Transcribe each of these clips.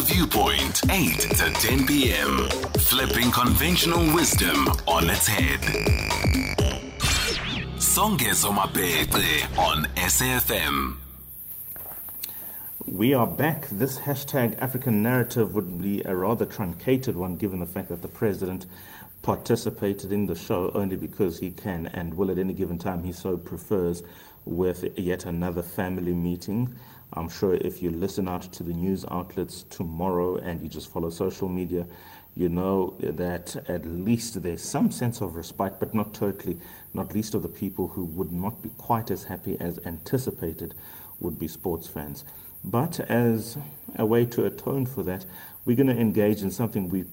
Viewpoint, 8 to 10 p.m. Flipping conventional wisdom on its head. Songezo Mapete on SAFM. We are back. This hashtag African narrative would be a rather truncated one given the fact that the president participated in the show only because he can and will at any given time he so prefers with yet another family meeting. I'm sure if you listen out to the news outlets tomorrow and you just follow social media, you know that at least there's some sense of respite, but not totally, not least of the people who would not be quite as happy as anticipated would be sports fans. But as a way to atone for that, we're going to engage in something we,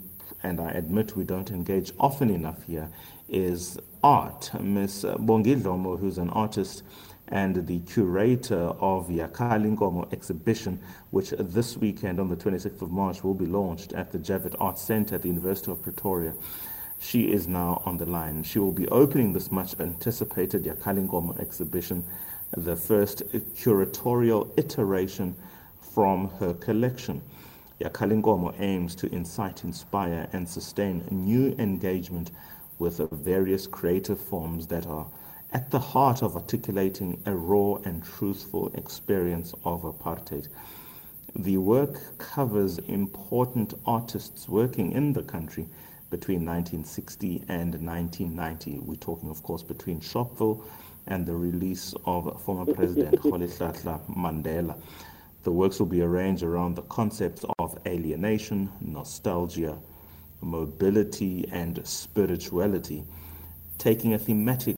and I admit we don't engage often enough here, is art. Miss Bongi Dhlomo, who's an artist and the curator of Yakhal' Inkomo exhibition, which this weekend on the 26th of March will be launched at the Javett Arts Centre at the University of Pretoria. She is now on the line. She will be opening this much anticipated Yakhal' Inkomo exhibition, the first curatorial iteration from her collection. Yakhal' Inkomo aims to incite, inspire, and sustain new engagement with the various creative forms that are at the heart of articulating a raw and truthful experience of apartheid. The work covers important artists working in the country between 1960 and 1990. We're talking, of course, between Sharpeville and the release of former President Rolihlahla Mandela. The works will be arranged around the concepts of alienation, nostalgia, mobility, and spirituality, taking a thematic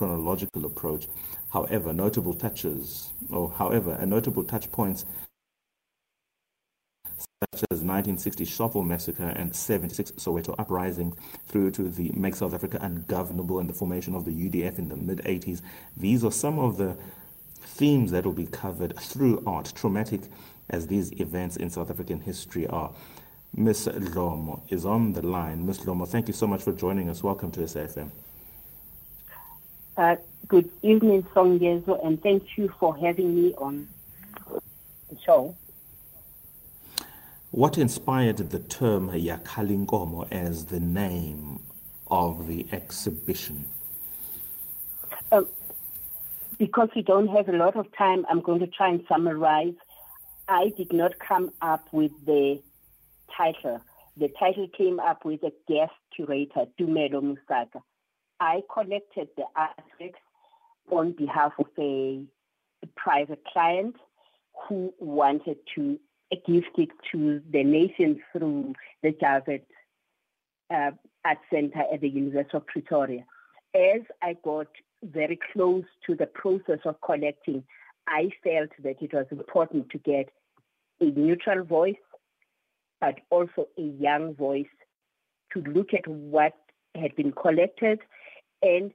chronological approach. However, notable touches, or however, a notable touch points such as 1960 Sharpeville massacre and 76 Soweto uprising through to the Make South Africa Ungovernable and the formation of the UDF in the mid 80s. These are some of the themes that will be covered through art, traumatic as these events in South African history are. Miss Dhlomo is on the line. Miss Dhlomo, thank you so much for joining us. Welcome to SAFM. Uh, good evening, Songezo, and thank you for having me on the show. What inspired the term Yakhal' Inkomo as the name of the exhibition? Uh, because we don't have a lot of time, I'm going to try and summarize. I did not come up with the title. The title came up with a guest curator, Tumelo Mosaka. I collected the artworks on behalf of a, private client who wanted to gift it to the nation through the Javett uh, Art Center at the University of Pretoria. As I got very close to the process of collecting, I felt that it was important to get a neutral voice, but also a young voice to look at what had been collected and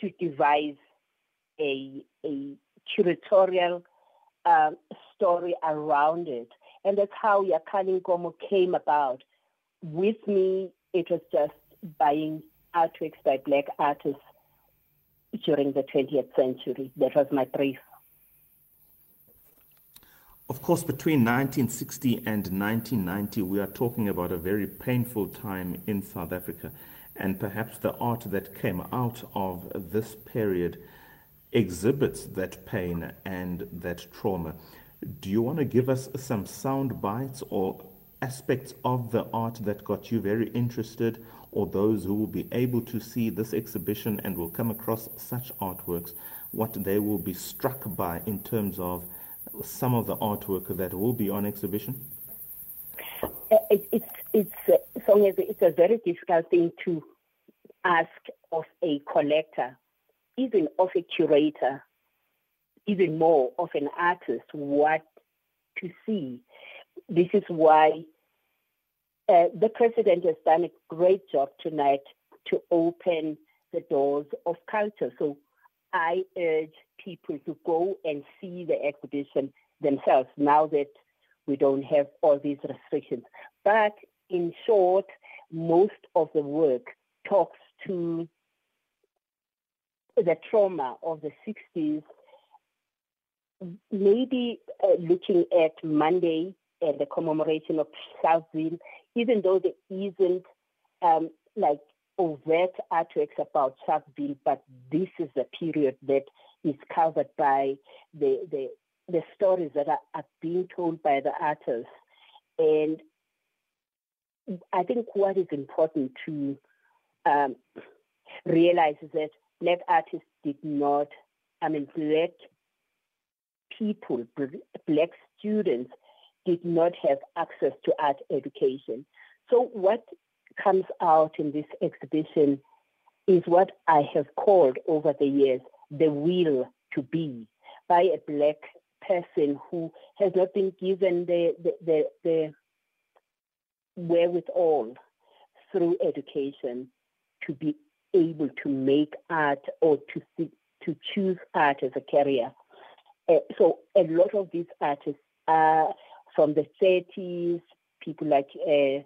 to devise a, a curatorial um, story around it. And that's how Yakhal' Inkomo came about. With me, it was just buying artworks by black artists during the 20th century. That was my brief. Of course, between 1960 and 1990, we are talking about a very painful time in South Africa. And perhaps the art that came out of this period exhibits that pain and that trauma. Do you want to give us some sound bites or aspects of the art that got you very interested, or those who will be able to see this exhibition and will come across such artworks, what they will be struck by in terms of some of the artwork that will be on exhibition? Uh, it, it's it's uh, it's a very difficult thing to ask of a collector, even of a curator, even more of an artist, what to see. This is why uh, the president has done a great job tonight to open the doors of culture. So I urge people to go and see the exhibition themselves now that we don't have all these restrictions. But in short, most of the work talks to the trauma of the 60s, maybe uh, looking at Monday and the commemoration of Sharpeville, even though there isn't um, like overt artworks about Sharpeville, but this is the period that is covered by the the, the stories that are, are being told by the artists. And I think what is important to um, realize is that black artists did not, I mean, black people, black students did not have access to art education. So what comes out in this exhibition is what I have called over the years the will to be by a black person who has not been given the, the, the, the wherewithal through education to be able to make art or to to choose art as a career. Uh, so a lot of these artists are from the 30s, people like uh,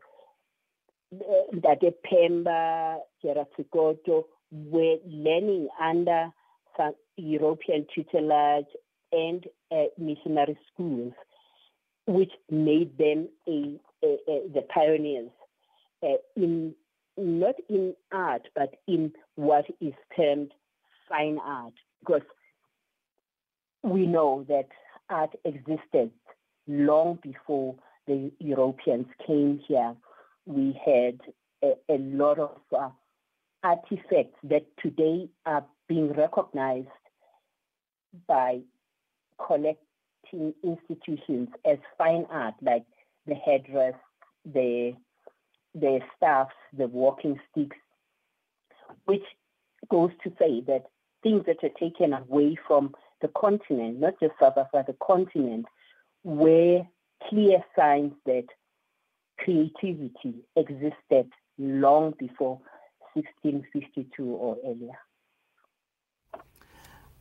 Dade Pemba, Gerard Sekoto, were learning under some European tutelage and uh, missionary schools, which made them a the pioneers uh, in not in art, but in what is termed fine art, because we know that art existed long before the Europeans came here. We had a, a lot of uh, artifacts that today are being recognized by collecting institutions as fine art, like the headdress, the the staffs, the walking sticks, which goes to say that things that are taken away from the continent, not just South Africa, the continent, were clear signs that creativity existed long before 1652 or earlier.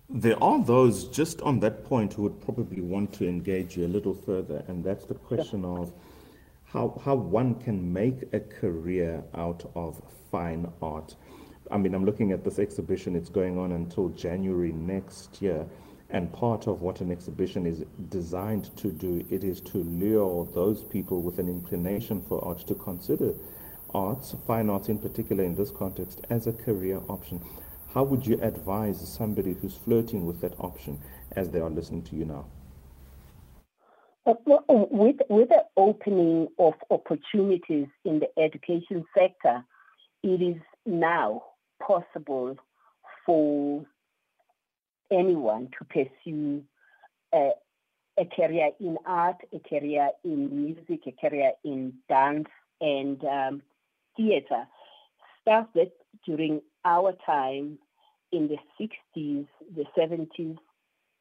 There are those just on that point who would probably want to engage you a little further, and that's the question of how, how one can make a career out of fine art. I mean, I'm looking at this exhibition, it's going on until January next year. And part of what an exhibition is designed to do, it is to lure those people with an inclination for art to consider arts, fine arts in particular in this context, as a career option. How would you advise somebody who's flirting with that option as they are listening to you now? With, with the opening of opportunities in the education sector, it is now possible for anyone to pursue a, a career in art, a career in music, a career in dance and um, theater. Stuff that during our time in the 60s, the 70s,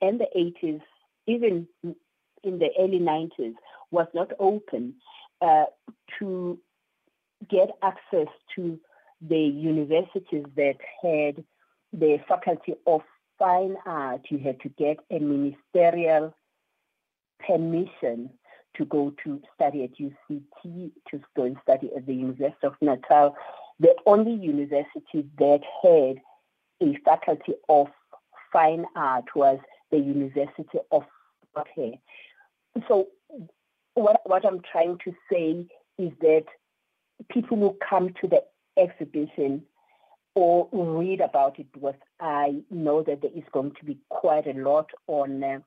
and the 80s, even in the early 90s was not open uh, to get access to the universities that had the faculty of fine art. You had to get a ministerial permission to go to study at UCT, to go and study at the University of Natal, the only university that had a faculty of fine art was the University of Fort so what what I'm trying to say is that people who come to the exhibition or read about it because I know that there is going to be quite a lot on uh,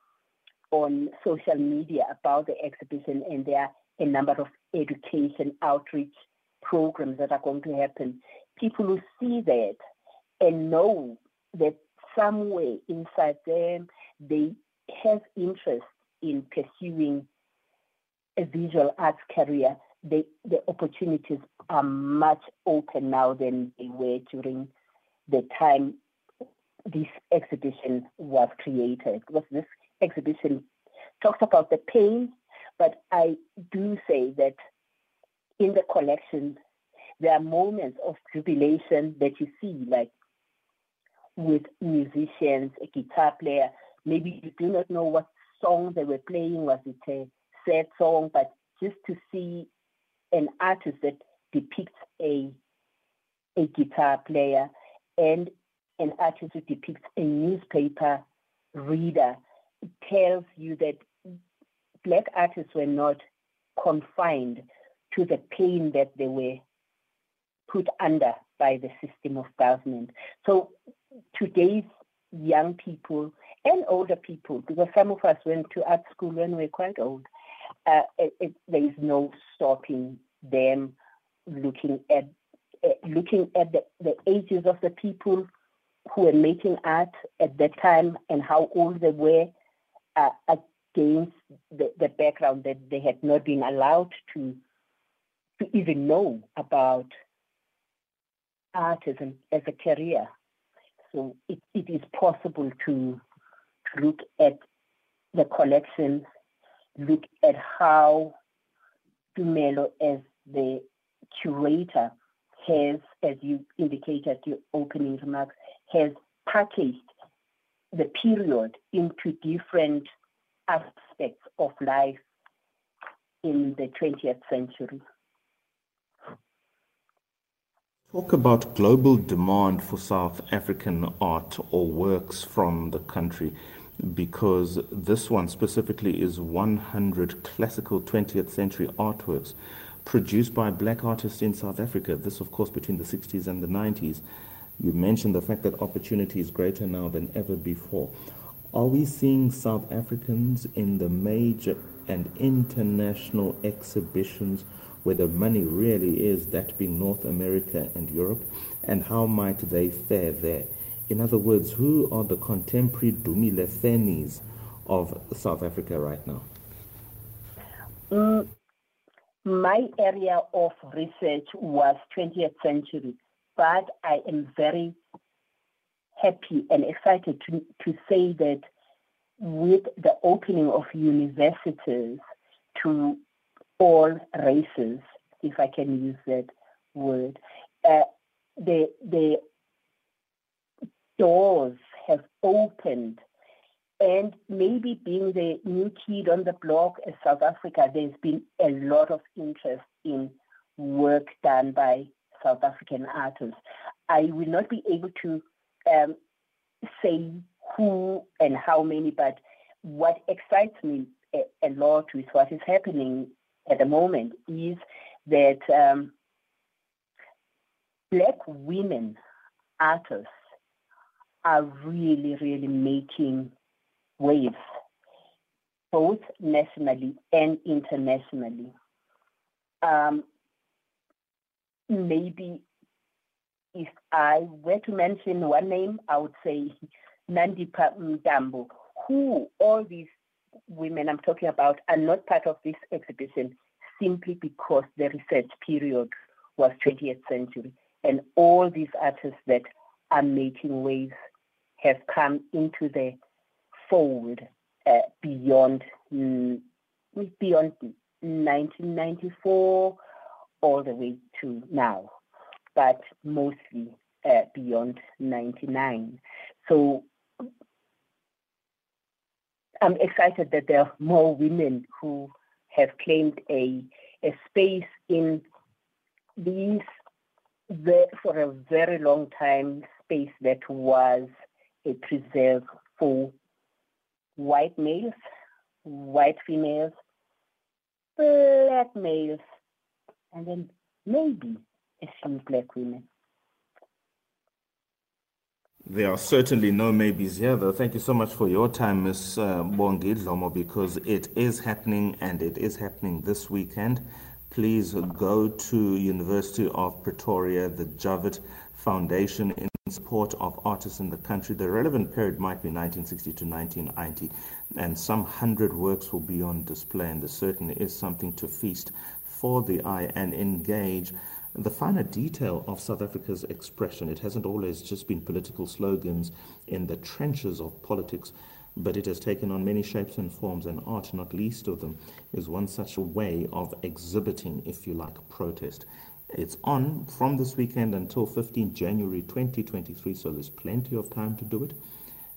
on social media about the exhibition and there are a number of education outreach programs that are going to happen. People who see that and know that somewhere inside them they have interest in pursuing a visual arts career, the, the opportunities are much open now than they were during the time this exhibition was created. Because this exhibition talks about the pain, but I do say that in the collection, there are moments of jubilation that you see, like with musicians, a guitar player. Maybe you do not know what song they were playing was it a sad song, but just to see an artist that depicts a a guitar player and an artist who depicts a newspaper reader tells you that black artists were not confined to the pain that they were put under by the system of government. So today's young people and older people, because some of us went to art school when we were quite old, uh, it, it, there is no stopping them looking at uh, looking at the, the ages of the people who were making art at that time and how old they were uh, against the, the background that they had not been allowed to to even know about art as, an, as a career. So it, it is possible to, look at the collections, look at how Tumelo as the curator has, as you indicated your opening remarks, has packaged the period into different aspects of life in the 20th century. Talk about global demand for South African art or works from the country because this one specifically is 100 classical 20th century artworks produced by black artists in South Africa. This, of course, between the 60s and the 90s. You mentioned the fact that opportunity is greater now than ever before. Are we seeing South Africans in the major and international exhibitions where the money really is, that being North America and Europe, and how might they fare there? In other words, who are the contemporary Dumile of South Africa right now? Mm, my area of research was 20th century, but I am very happy and excited to, to say that with the opening of universities to all races, if I can use that word, uh, the the doors have opened, and maybe being the new kid on the block in South Africa, there's been a lot of interest in work done by South African artists. I will not be able to um, say who and how many, but what excites me a, a lot with what is happening at the moment is that um, black women artists are really, really making waves, both nationally and internationally. Um, maybe if I were to mention one name, I would say Nandipha Mntambo, who all these women I'm talking about are not part of this exhibition simply because the research period was 20th century. And all these artists that are making waves have come into the fold uh, beyond mm, beyond 1994 all the way to now, but mostly uh, beyond 99. So I'm excited that there are more women who have claimed a, a space in these for a very long time space that was a preserve for white males, white females, black males, and then maybe a few black women. There are certainly no maybes here, though. Thank you so much for your time, Ms. Uh, Bongi Dhlomo, because it is happening and it is happening this weekend. Please go to University of Pretoria, the Javett Foundation in support of artists in the country. The relevant period might be 1960 to 1990, and some hundred works will be on display, and there certainly is something to feast for the eye and engage the finer detail of South Africa's expression. It hasn't always just been political slogans in the trenches of politics, but it has taken on many shapes and forms, and art, not least of them, is one such way of exhibiting, if you like, protest. It's on from this weekend until 15 January 2023, so there's plenty of time to do it.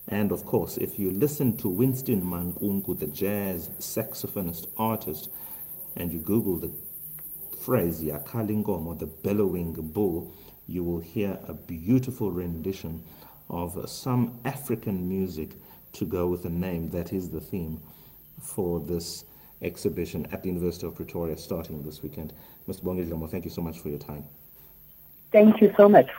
And of course, if you listen to Winston Mankunku, the jazz saxophonist artist, and you Google the phrase Yakhal' Inkomo or the bellowing bull, you will hear a beautiful rendition of some African music to go with the name that is the theme for this exhibition at the University of Pretoria starting this weekend. Mr. Bongi thank you so much for your time. Thank you so much.